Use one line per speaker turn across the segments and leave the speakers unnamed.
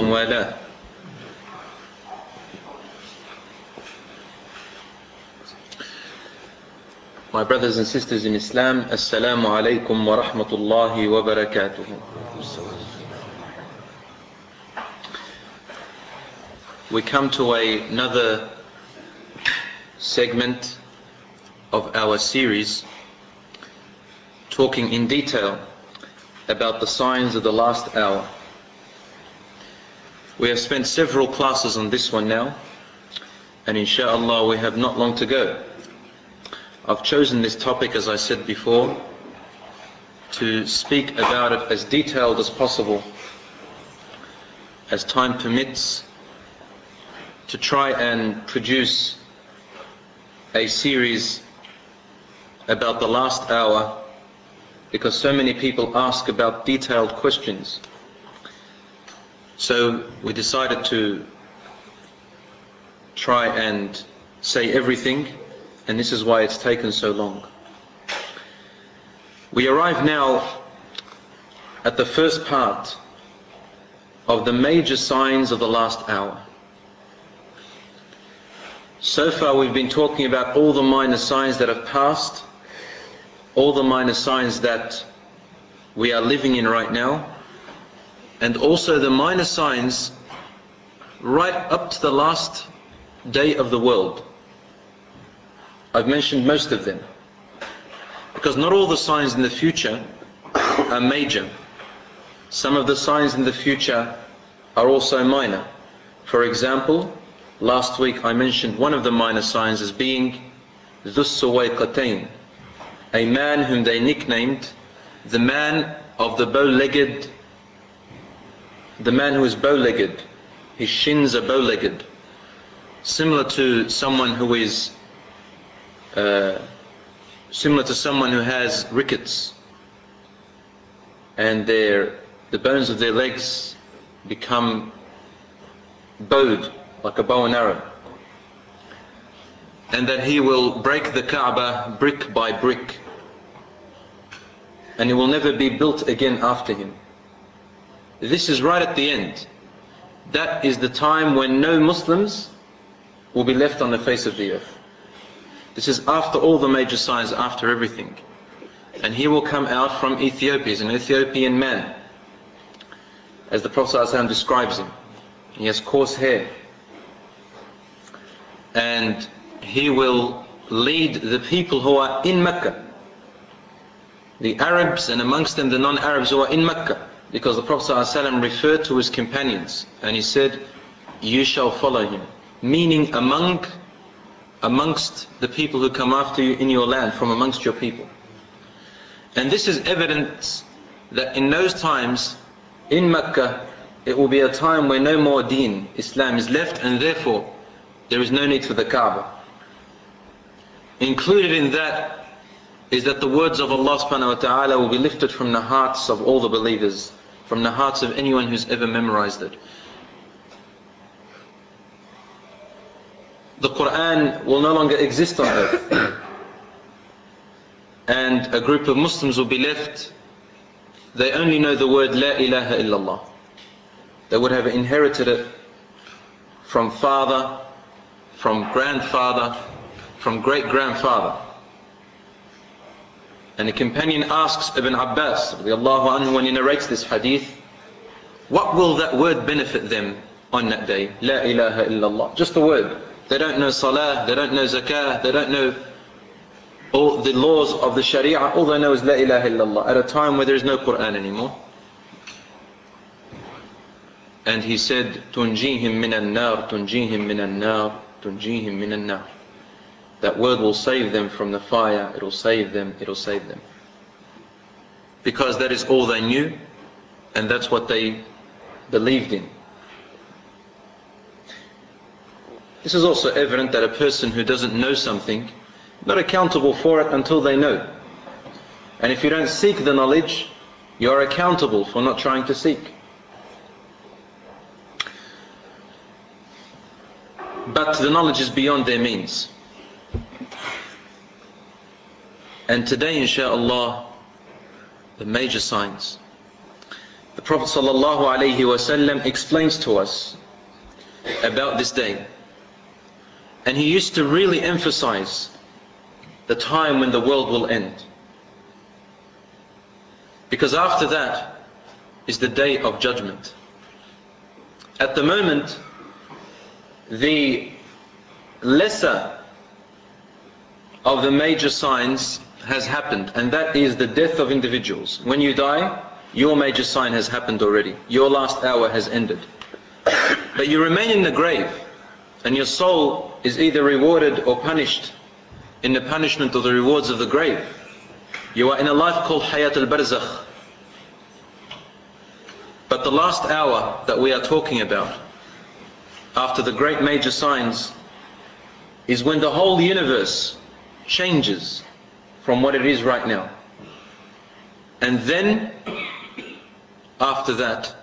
ومن والاه My brothers and sisters in Islam, Assalamu alaikum wa rahmatullahi wa barakatuh. We come to a, another segment of our series talking in detail about the signs of the last hour. We have spent several classes on this one now, and inshallah we have not long to go. I've chosen this topic, as I said before, to speak about it as detailed as possible, as time permits, to try and produce a series about the last hour, because so many people ask about detailed questions. So we decided to try and say everything and this is why it's taken so long. We arrive now at the first part of the major signs of the last hour. So far we've been talking about all the minor signs that have passed, all the minor signs that we are living in right now, and also the minor signs right up to the last day of the world. I've mentioned most of them. Because not all the signs in the future are major. Some of the signs in the future are also minor. For example, last week I mentioned one of the minor signs as being Dhus a man whom they nicknamed the man of the bow-legged, the man who is bow-legged. His shins are bow-legged. Similar to someone who is uh, similar to someone who has rickets and their, the bones of their legs become bowed like a bow and arrow and that he will break the Kaaba brick by brick and it will never be built again after him. This is right at the end. That is the time when no Muslims will be left on the face of the earth. This is after all the major signs, after everything. And he will come out from Ethiopia. He's an Ethiopian man. As the Prophet ﷺ describes him. He has coarse hair. And he will lead the people who are in Mecca. The Arabs and amongst them the non-Arabs who are in Mecca. Because the Prophet ﷺ referred to his companions and he said, you shall follow him. Meaning among amongst the people who come after you in your land, from amongst your people. And this is evidence that in those times, in Mecca, it will be a time where no more deen, Islam is left, and therefore there is no need for the Kaaba. Included in that is that the words of Allah subhanahu wa ta'ala will be lifted from the hearts of all the believers, from the hearts of anyone who's ever memorized it. the Quran will no longer exist on earth. And a group of Muslims will be left, they only know the word La ilaha illallah. They would have inherited it from father, from grandfather, from great grandfather. And a companion asks Ibn Abbas anhu, when he narrates this hadith, what will that word benefit them on that day? La ilaha illallah. Just the word. They don't know salah, they don't know zakah, they don't know all the laws of the sharia. All they know is la ilaha illallah at a time where there is no Quran anymore. And he said, تنجيهم من النار, تنجيهم من النار, تنجيهم من النار. That word will save them from the fire, it will save them, it will save them. Because that is all they knew, and that's what they believed in. This is also evident that a person who doesn't know something, not accountable for it until they know. And if you don't seek the knowledge, you are accountable for not trying to seek. But the knowledge is beyond their means. And today, insha'Allah, the major signs. The Prophet ﷺ explains to us about this day. And he used to really emphasize the time when the world will end. Because after that is the day of judgment. At the moment, the lesser of the major signs has happened, and that is the death of individuals. When you die, your major sign has happened already. Your last hour has ended. But you remain in the grave, and your soul is either rewarded or punished in the punishment or the rewards of the grave. You are in a life called Hayat al-Barzakh. But the last hour that we are talking about, after the great major signs, is when the whole universe changes from what it is right now. And then, after that,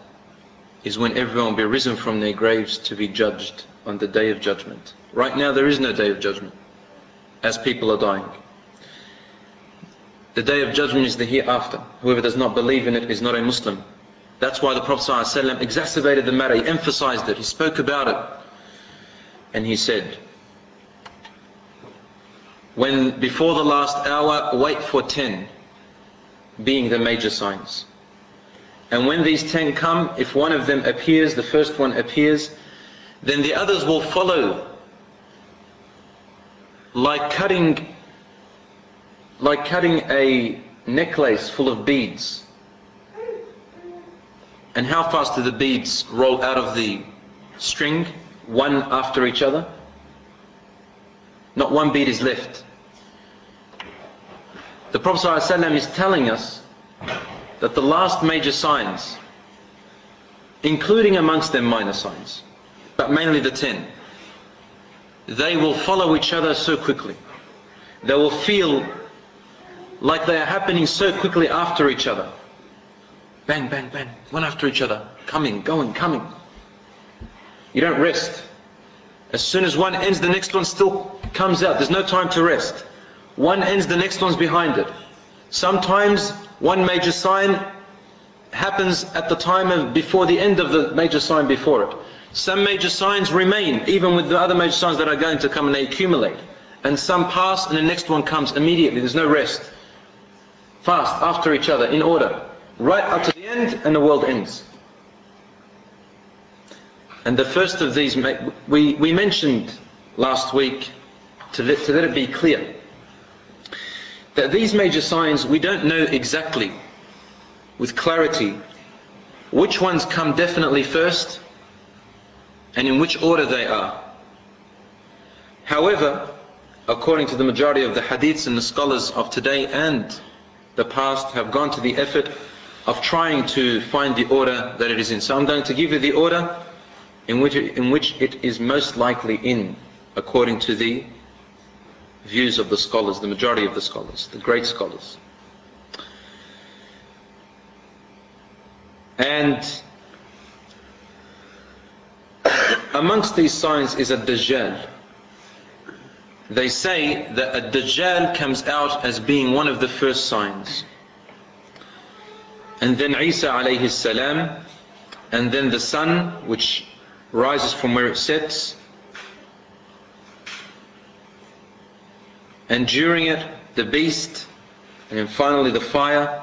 is when everyone will be risen from their graves to be judged on the day of judgment. Right now there is no day of judgment, as people are dying. The day of judgment is the hereafter. Whoever does not believe in it is not a Muslim. That's why the Prophet ﷺ exacerbated the matter, he emphasized it, he spoke about it. And he said, when before the last hour, wait for ten, being the major signs. And when these ten come, if one of them appears, the first one appears, then the others will follow like cutting like cutting a necklace full of beads. And how fast do the beads roll out of the string, one after each other? Not one bead is left. The Prophet ﷺ is telling us that the last major signs, including amongst them minor signs, but mainly the ten, they will follow each other so quickly. They will feel like they are happening so quickly after each other. Bang, bang, bang, one after each other, coming, going, coming. You don't rest. As soon as one ends, the next one still comes out. There's no time to rest. One ends, the next one's behind it. Sometimes one major sign happens at the time of before the end of the major sign before it. Some major signs remain, even with the other major signs that are going to come and they accumulate. And some pass and the next one comes immediately. There's no rest. Fast, after each other, in order. Right up to the end and the world ends. And the first of these, we, we mentioned last week, to let, to let it be clear, that these major signs, we don't know exactly, with clarity, which ones come definitely first, and in which order they are. However, according to the majority of the hadiths and the scholars of today and the past have gone to the effort of trying to find the order that it is in. So I'm going to give you the order in which it, in which it is most likely in, according to the views of the scholars, the majority of the scholars, the great scholars. And amongst these signs is a Dajjal. They say that a Dajjal comes out as being one of the first signs. And then Isa alayhi salam, and then the sun which rises from where it sets, and during it the beast, and then finally the fire.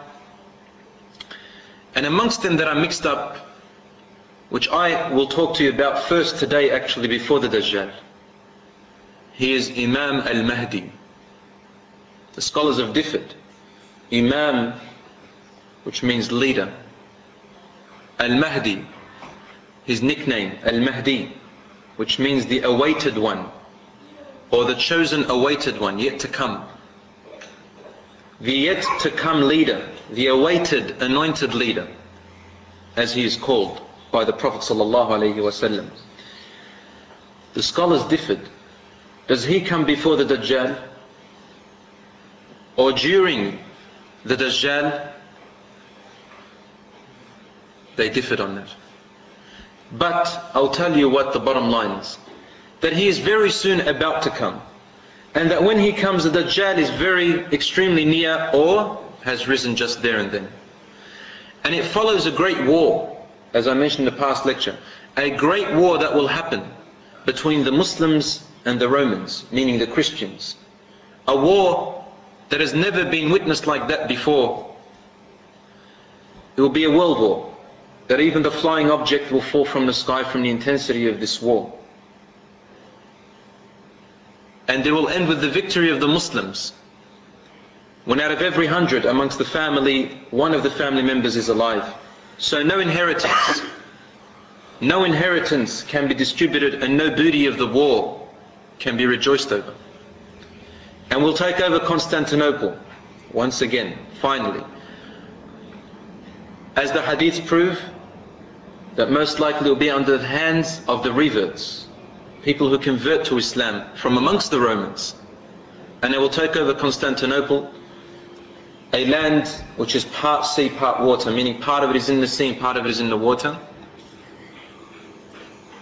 And amongst them that are mixed up, which I will talk to you about first today actually before the Dajjal. He is Imam al-Mahdi. The scholars have differed. Imam, which means leader. Al-Mahdi, his nickname, Al-Mahdi, which means the awaited one or the chosen awaited one yet to come. The yet to come leader, the awaited anointed leader, as he is called by the Prophet ﷺ. The scholars differed. Does he come before the Dajjal? Or during the Dajjal? They differed on that. But I'll tell you what the bottom line is that he is very soon about to come. And that when he comes, the Dajjal is very extremely near or has risen just there and then. And it follows a great war, as I mentioned in the past lecture. A great war that will happen between the Muslims and the Romans, meaning the Christians. A war that has never been witnessed like that before. It will be a world war, that even the flying object will fall from the sky from the intensity of this war. And it will end with the victory of the Muslims. When out of every hundred amongst the family, one of the family members is alive. So no inheritance. No inheritance can be distributed and no booty of the war can be rejoiced over. And we'll take over Constantinople once again, finally. As the hadiths prove, that most likely will be under the hands of the reverts, people who convert to Islam from amongst the Romans. And they will take over Constantinople, a land which is part sea, part water, meaning part of it is in the sea and part of it is in the water.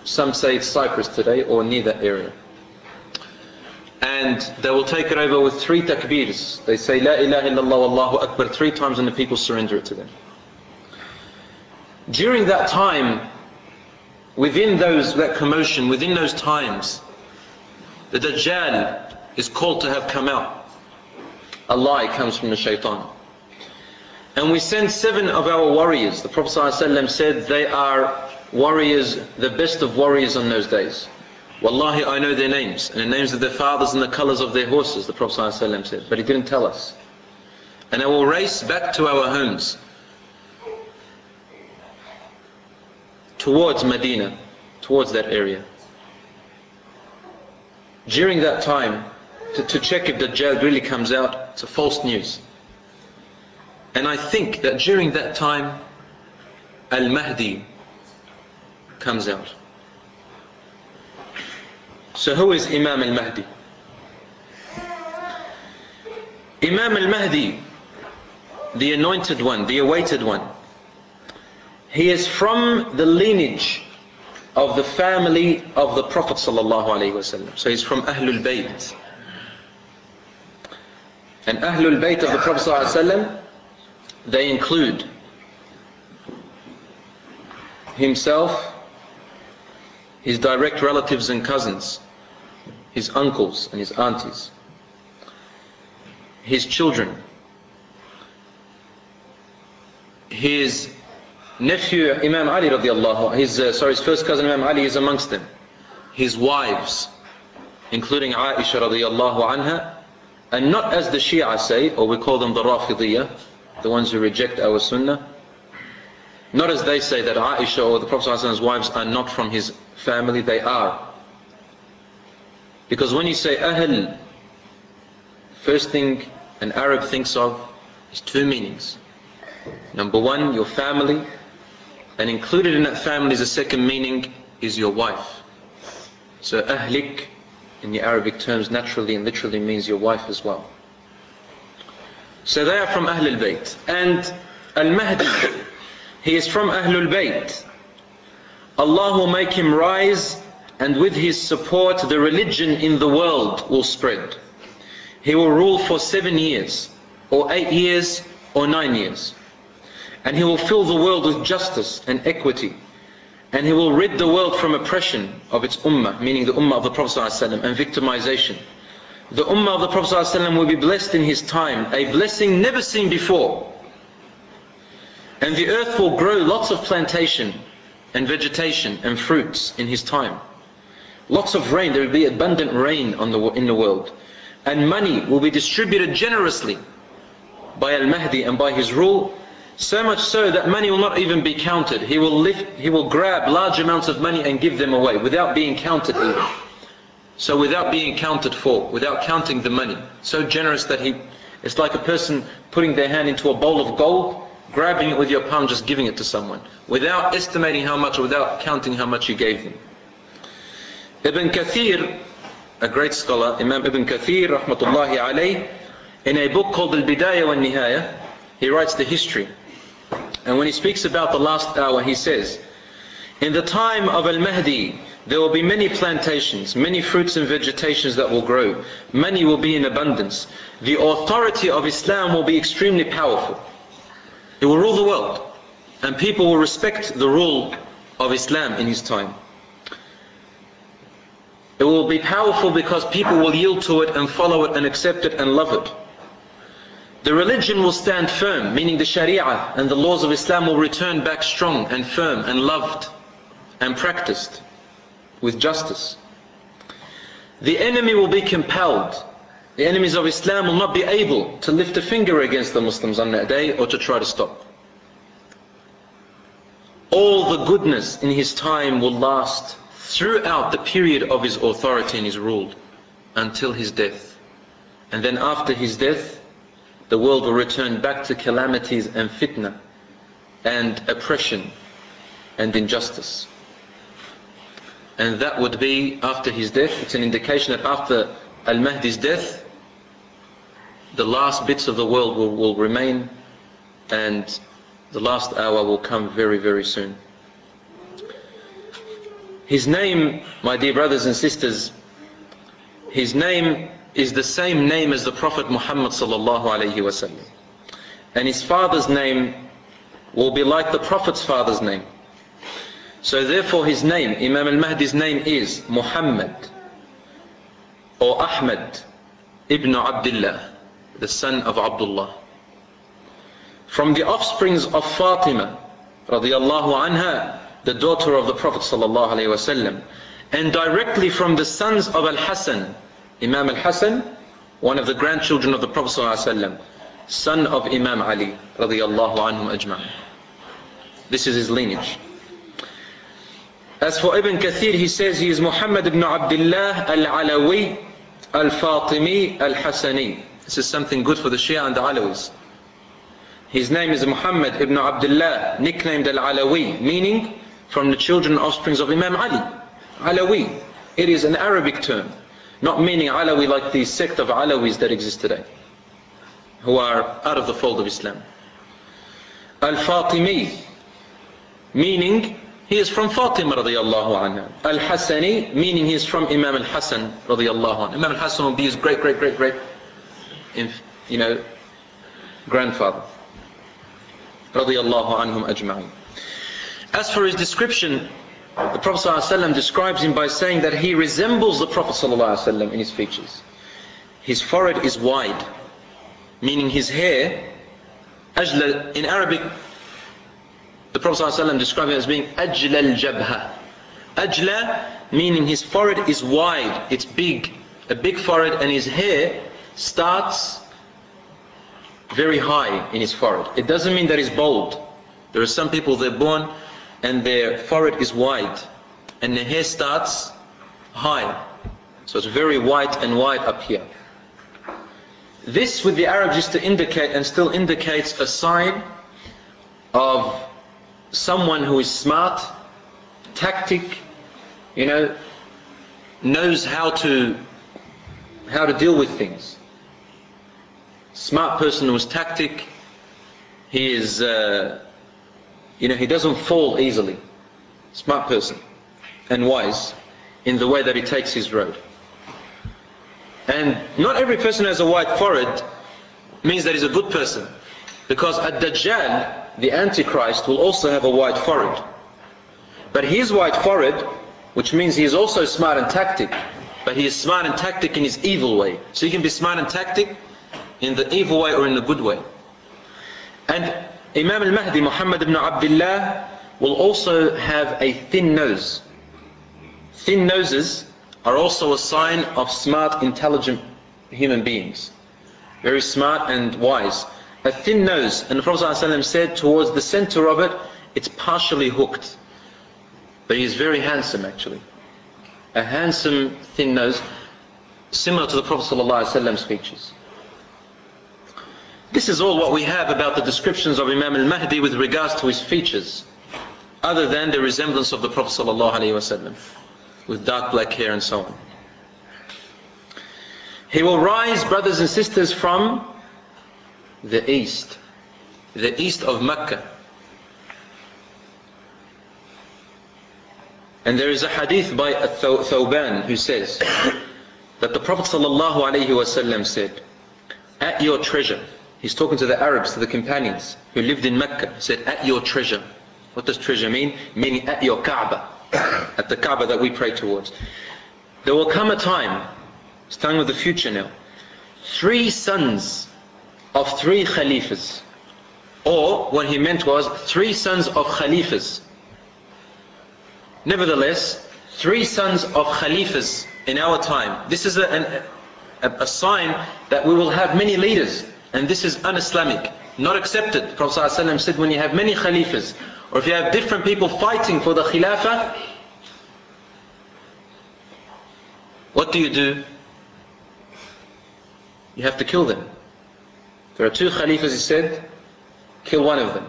Some say it's Cyprus today or near that area. And they will take it over with three takbirs. They say La ilaha illallah Allahu Akbar three times and the people surrender it to them. During that time, within those that commotion, within those times, the Dajjal is called to have come out. A lie comes from the shaitan. And we send seven of our warriors. The Prophet ﷺ said they are warriors, the best of warriors on those days. Wallahi, I know their names, and the names of their fathers and the colors of their horses, the Prophet ﷺ said, but he didn't tell us. And I will race back to our homes, towards Medina, towards that area. During that time, to, to check if Dajjal really comes out, it's a false news. And I think that during that time, Al-Mahdi comes out. So who is Imam al-Mahdi? Imam al-Mahdi, the anointed one, the awaited one, he is from the lineage of the family of the Prophet sallallahu alaihi wasallam. So he's from Ahlul Bayt. And Ahlul Bayt of the Prophet sallallahu alaihi wasallam, they include himself, his direct relatives and cousins, his uncles and his aunties, his children, his nephew Imam Ali radiallahu, his, uh, sorry, his first cousin Imam Ali is amongst them, his wives, including Aisha radiallahu anha, and not as the Shia say, or we call them the Rafidiyah, the ones who reject our Sunnah, not as they say that Aisha or the Prophet's wives are not from his family, they are. Because when you say Ahl, first thing an Arab thinks of is two meanings. Number one, your family, and included in that family is a second meaning, is your wife. So ahlik in the Arabic terms naturally and literally means your wife as well. So they are from Ahlul Bayt. And Al-Mahdi, he is from Ahlul Bayt. Allah will make him rise and with his support the religion in the world will spread. He will rule for seven years, or eight years, or nine years. And he will fill the world with justice and equity. And he will rid the world from oppression of its ummah, meaning the ummah of the Prophet ﷺ, and victimization. The ummah of the Prophet ﷺ will be blessed in his time, a blessing never seen before. And the earth will grow lots of plantation and vegetation and fruits in his time. Lots of rain, there will be abundant rain the, in the world. And money will be distributed generously by Al-Mahdi and by his rule so much so that money will not even be counted. He will lift, he will grab large amounts of money and give them away without being counted even. So without being counted for, without counting the money. So generous that he, it's like a person putting their hand into a bowl of gold, grabbing it with your palm, just giving it to someone. Without estimating how much, or without counting how much you gave them. Ibn Kathir, a great scholar, Imam Ibn Kathir, rahmatullahi alayh, in a book called Al-Bidayah wa Nihaya, he writes the history and when he speaks about the last hour, he says, In the time of Al-Mahdi, there will be many plantations, many fruits and vegetations that will grow. Money will be in abundance. The authority of Islam will be extremely powerful. It will rule the world. And people will respect the rule of Islam in his time. It will be powerful because people will yield to it and follow it and accept it and love it. The religion will stand firm, meaning the Sharia and the laws of Islam will return back strong and firm and loved and practiced with justice. The enemy will be compelled. The enemies of Islam will not be able to lift a finger against the Muslims on that day or to try to stop. All the goodness in his time will last throughout the period of his authority and his rule until his death. And then after his death, the world will return back to calamities and fitna and oppression and injustice. And that would be after his death. It's an indication that after Al-Mahdi's death, the last bits of the world will, will remain and the last hour will come very, very soon. His name, my dear brothers and sisters, his name is the same name as the Prophet Muhammad sallallahu alayhi wasallam. And his father's name will be like the Prophet's father's name. So therefore his name, Imam al-Mahdi's name is Muhammad or Ahmad ibn Abdullah, the son of Abdullah. From the offsprings of Fatima radiallahu anha, the daughter of the Prophet sallallahu alaihi wasallam, and directly from the sons of Al-Hasan, Imam Al-Hasan, one of the grandchildren of the Prophet wasallam, son of Imam Ali radiallahu anhum ajma'in. This is his lineage. As for Ibn Kathir, he says he is Muhammad ibn Abdullah al-Alawi al-Fatimi al-Hasani. This is something good for the Shia and the Alawis. His name is Muhammad ibn Abdullah, nicknamed al-Alawi, meaning from the children and offsprings of Imam Ali. Alawi. It is an Arabic term, not meaning Alawi like the sect of Alawis that exist today, who are out of the fold of Islam. Al-Fatimi, meaning he is from Fatima radiallahu anha. Al-Hasani, meaning he is from Imam al-Hasan radiallahu anha. Imam al-Hasan will be his great, great, great, great, you know, grandfather. Radiallahu anhum ajma'in. As for his description, the Prophet ﷺ describes him by saying that he resembles the Prophet ﷺ in his features. His forehead is wide, meaning his hair, ajla, in Arabic, the Prophet ﷺ described him as being ajla al-jabha. Ajla meaning his forehead is wide, it's big, a big forehead, and his hair starts very high in his forehead. It doesn't mean that he's bald. There are some people, they're born and their forehead is wide, and the hair starts high. So it's very white and wide up here. This with the Arabs is to indicate and still indicates a sign of someone who is smart, tactic, you know, knows how to how to deal with things. Smart person who is tactic, he is, uh, you know, he doesn't fall easily. Smart person and wise in the way that he takes his road. And not every person has a white forehead means that he's a good person. Because Ad-Dajjal, the Antichrist will also have a white forehead. But his white forehead, which means he is also smart and tactic, but he is smart and tactic in his evil way. So he can be smart and tactic in the evil way or in the good way. And Imam al-Mahdi, Muhammad ibn Abdullah, will also have a thin nose. Thin noses are also a sign of smart, intelligent human beings. Very smart and wise a thin nose. And the Prophet ﷺ said towards the center of it, it's partially hooked. But he's very handsome actually. A handsome thin nose, similar to the Prophet ﷺ's features. This is all what we have about the descriptions of Imam al-Mahdi with regards to his features, other than the resemblance of the Prophet ﷺ, with dark black hair and so on. He will rise, brothers and sisters, from the east, the east of Mecca. And there is a hadith by Thawban who says that the Prophet ﷺ said, at your treasure, he's talking to the Arabs, to the companions who lived in Mecca, said, at your treasure, What does treasure mean? Meaning at your Kaaba, at the Kaaba that we pray towards. There will come a time, it's time of the future now, three sons of three Khalifas. Or what he meant was three sons of Khalifas. Nevertheless, three sons of Khalifas in our time. This is a, a, a sign that we will have many leaders. And this is un-Islamic, not accepted. Prophet ﷺ said when you have many Khalifas, or if you have different people fighting for the Khilafah, what do you do? You have to kill them. There are two Khalifas, he said, kill one of them.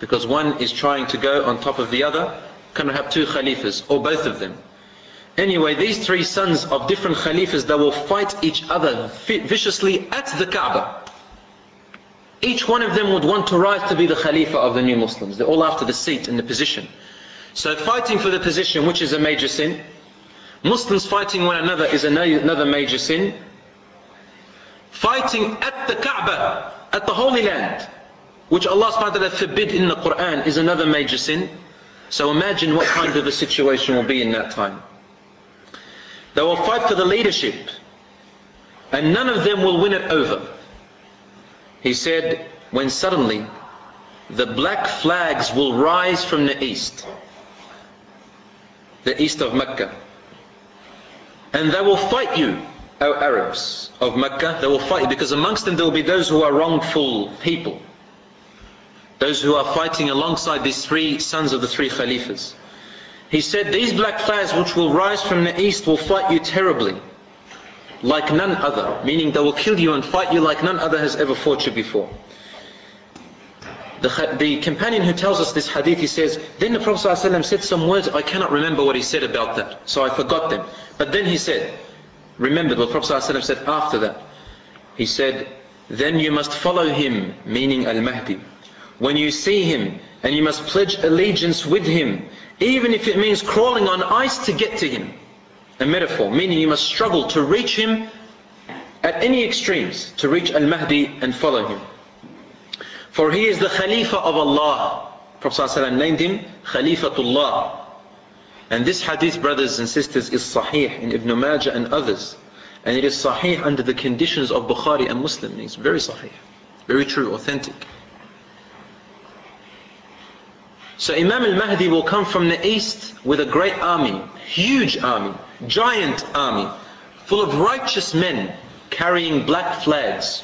Because one is trying to go on top of the other, cannot have two Khalifas, or both of them. Anyway, these three sons of different Khalifas that will fight each other viciously at the Kaaba. Each one of them would want to rise to be the Khalifa of the new Muslims. They're all after the seat and the position. So fighting for the position, which is a major sin. Muslims fighting one another is another major sin. Fighting at the Kaaba, at the Holy Land, which Allah subhanahu wa ta'ala forbid in the Quran is another major sin. So imagine what kind of a situation will be in that time. They will fight for the leadership, and none of them will win it over. He said, when suddenly the black flags will rise from the east, the east of Mecca, and they will fight you, O Arabs of Mecca, they will fight you because amongst them there will be those who are wrongful people. Those who are fighting alongside these three sons of the three Khalifas. He said, these black flags which will rise from the east will fight you terribly, like none other, meaning they will kill you and fight you like none other has ever fought you before. The, the companion who tells us this hadith, he says, then the Prophet ﷺ said some words, I cannot remember what he said about that, so I forgot them. But then he said, remember what the Prophet ﷺ said after that. He said, then you must follow him, meaning Al-Mahdi when you see him and you must pledge allegiance with him, even if it means crawling on ice to get to him. A metaphor, meaning you must struggle to reach him at any extremes, to reach Al-Mahdi and follow him. For he is the Khalifa of Allah. Prophet ﷺ named him Khalifatullah. And this hadith, brothers and sisters, is sahih in Ibn Majah and others. And it is sahih under the conditions of Bukhari and Muslim. It's very sahih, very true, authentic. So Imam al-Mahdi will come from the east with a great army, huge army, giant army, full of righteous men carrying black flags.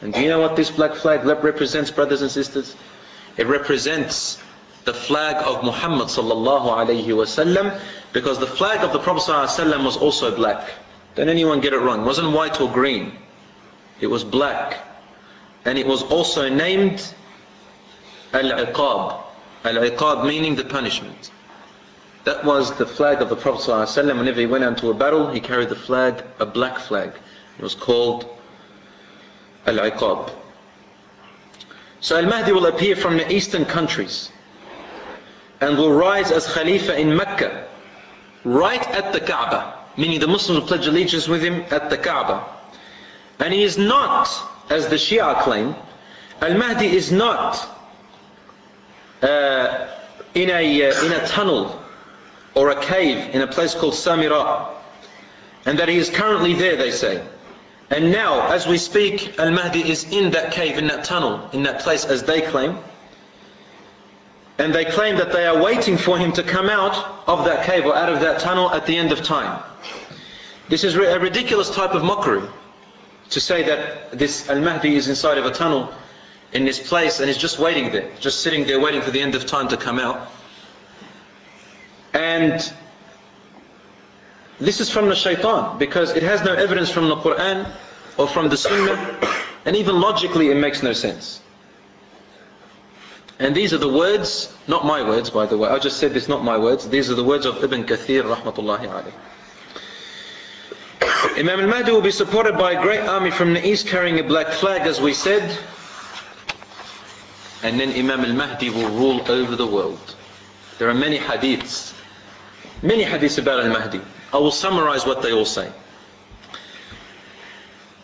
And do you know what this black flag represents, brothers and sisters? It represents the flag of Muhammad sallallahu alayhi wasallam because the flag of the Prophet sallallahu was also black. Don't anyone get it wrong. It wasn't white or green. It was black. And it was also named Al-Iqab. Al-Iqab meaning the punishment. That was the flag of the Prophet ﷺ. Whenever he went into a battle, he carried the flag, a black flag. It was called Al-Iqab. So Al-Mahdi will appear from the eastern countries and will rise as Khalifa in Mecca, right at the Kaaba, meaning the Muslims will pledge allegiance with him at the Kaaba. And he is not, as the Shia claim, Al-Mahdi is not uh, in, a, uh, in a tunnel or a cave in a place called Samarra. And that he is currently there, they say. And now, as we speak, Al-Mahdi is in that cave, in that tunnel, in that place, as they claim. And they claim that they are waiting for him to come out of that cave or out of that tunnel at the end of time. This is a ridiculous type of mockery to say that this Al-Mahdi is inside of a tunnel in this place and is just waiting there, just sitting there waiting for the end of time to come out. And this is from the shaitan because it has no evidence from the Quran or from the Sunnah and even logically it makes no sense. And these are the words, not my words by the way, I just said this, not my words, these are the words of Ibn Kathir rahmatullahi alayhi. Imam al-Mahdi will be supported by a great army from the east carrying a black flag as we said, and then Imam al-Mahdi will rule over the world. There are many hadiths, many hadiths about al-Mahdi. I will summarize what they all say.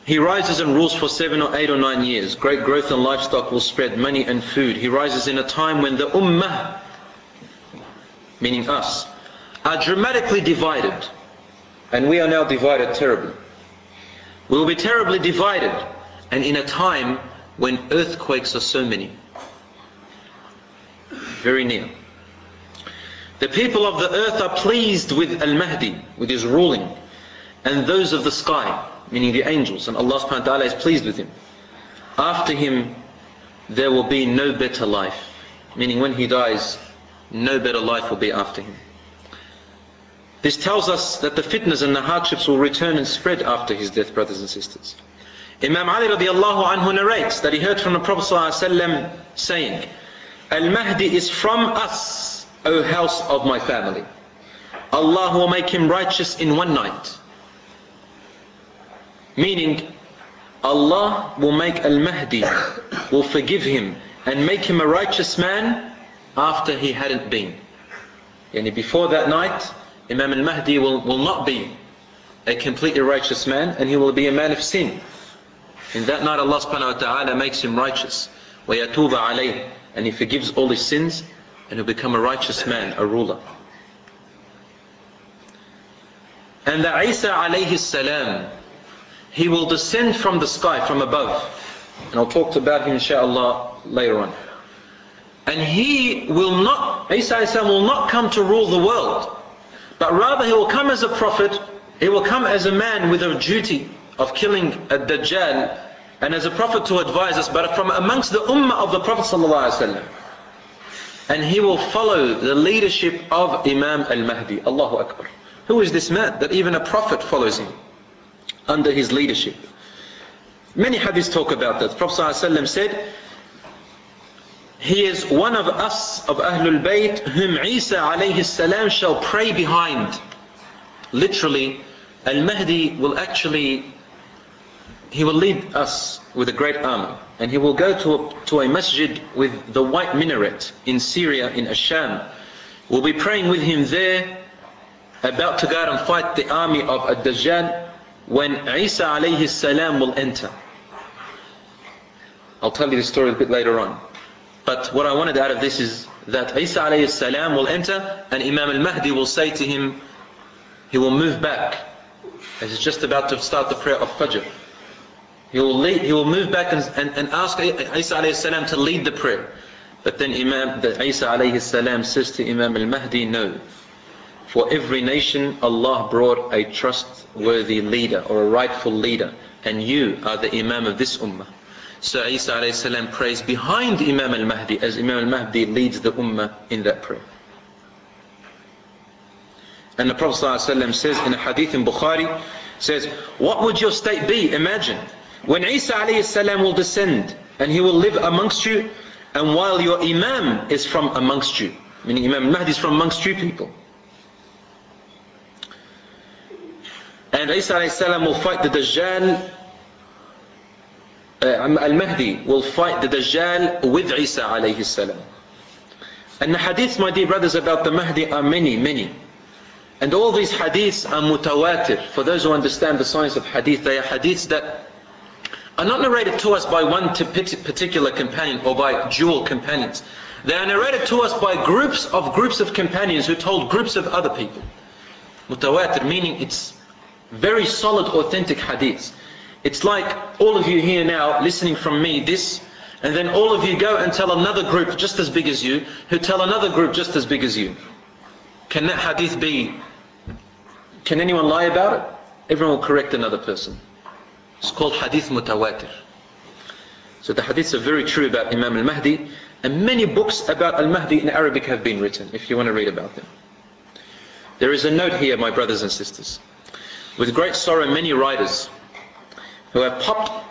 He rises and rules for seven or eight or nine years. Great growth in livestock will spread money and food. He rises in a time when the ummah meaning us, are dramatically divided. And we are now divided terribly. We will be terribly divided and in a time when earthquakes are so many. Very near. The people of the earth are pleased with Al-Mahdi, with his ruling, and those of the sky, meaning the angels, and Allah subhanahu wa ta'ala is pleased with him. After him, there will be no better life, meaning when he dies, no better life will be after him. This tells us that the fitness and the hardships will return and spread after his death, brothers and sisters. Imam Ali radiallahu anhu narrates that he heard from the Prophet ﷺ saying, Al-Mahdi is from us, O house of my family. Allah will make him righteous in one night. Meaning, Allah will make Al-Mahdi, will forgive him and make him a righteous man after he hadn't been. Yani before that night, Imam Al-Mahdi will, will not be a completely righteous man and he will be a man of sin. In that night Allah subhanahu wa ta'ala makes him righteous. وَيَتُوبَ عَلَيْهِ And he forgives all his sins and he'll become a righteous man, a ruler. And the Isa alayhi salam, he will descend from the sky, from above. And I'll talk about him inshallah later on. And he will not, Isa salam will not come to rule the world. But rather he will come as a prophet, he will come as a man with a duty of killing a Dajjal, and as a prophet to advise us, but from amongst the ummah of the Prophet ﷺ and he will follow the leadership of Imam al-Mahdi. Allahu Akbar. Who is this man that even a prophet follows him under his leadership? Many hadiths talk about that. Prophet ﷺ said, he is one of us, of Ahlul Bayt, whom Isa alayhi salam shall pray behind. Literally, Al-Mahdi will actually, he will lead us with a great army. And he will go to a, to a masjid with the white minaret in Syria, in Asham. We'll be praying with him there, about to go out and fight the army of Ad-Dajjal, when Isa alayhi salam will enter. I'll tell you the story a bit later on. But what I wanted out of this is that Isa alayhi salam will enter and Imam al-Mahdi will say to him, he will move back as he's just about to start the prayer of Fajr. He will, lead, he will move back and, and, and ask Isa alayhi to lead the prayer. But then Imam, the Isa alayhi says to Imam al-Mahdi, no. For every nation, Allah brought a trustworthy leader or a rightful leader. And you are the Imam of this ummah. So Isa alayhi prays behind Imam al-Mahdi as Imam al-Mahdi leads the ummah in that prayer. And the Prophet says in a hadith in Bukhari, says, what would your state be? Imagine when Isa alayhi will descend and he will live amongst you and while your Imam is from amongst you, meaning Imam Mahdi is from amongst you people. And Isa alayhi will fight the Dajjal, uh, Al-Mahdi will fight the Dajjal with Isa alayhi salam. And the hadiths, my dear brothers, about the Mahdi are many, many. And all these hadiths are mutawatir. For those who understand the science of hadith, they are hadiths that are not narrated to us by one particular companion or by dual companions. They are narrated to us by groups of groups of companions who told groups of other people. Mutawatir meaning it's very solid authentic hadiths. It's like all of you here now listening from me this and then all of you go and tell another group just as big as you who tell another group just as big as you. Can that hadith be, can anyone lie about it? Everyone will correct another person. It's called hadith mutawatir. So the hadiths are very true about Imam al-Mahdi and many books about al-Mahdi in Arabic have been written if you want to read about them. There is a note here, my brothers and sisters. With great sorrow, many writers who have popped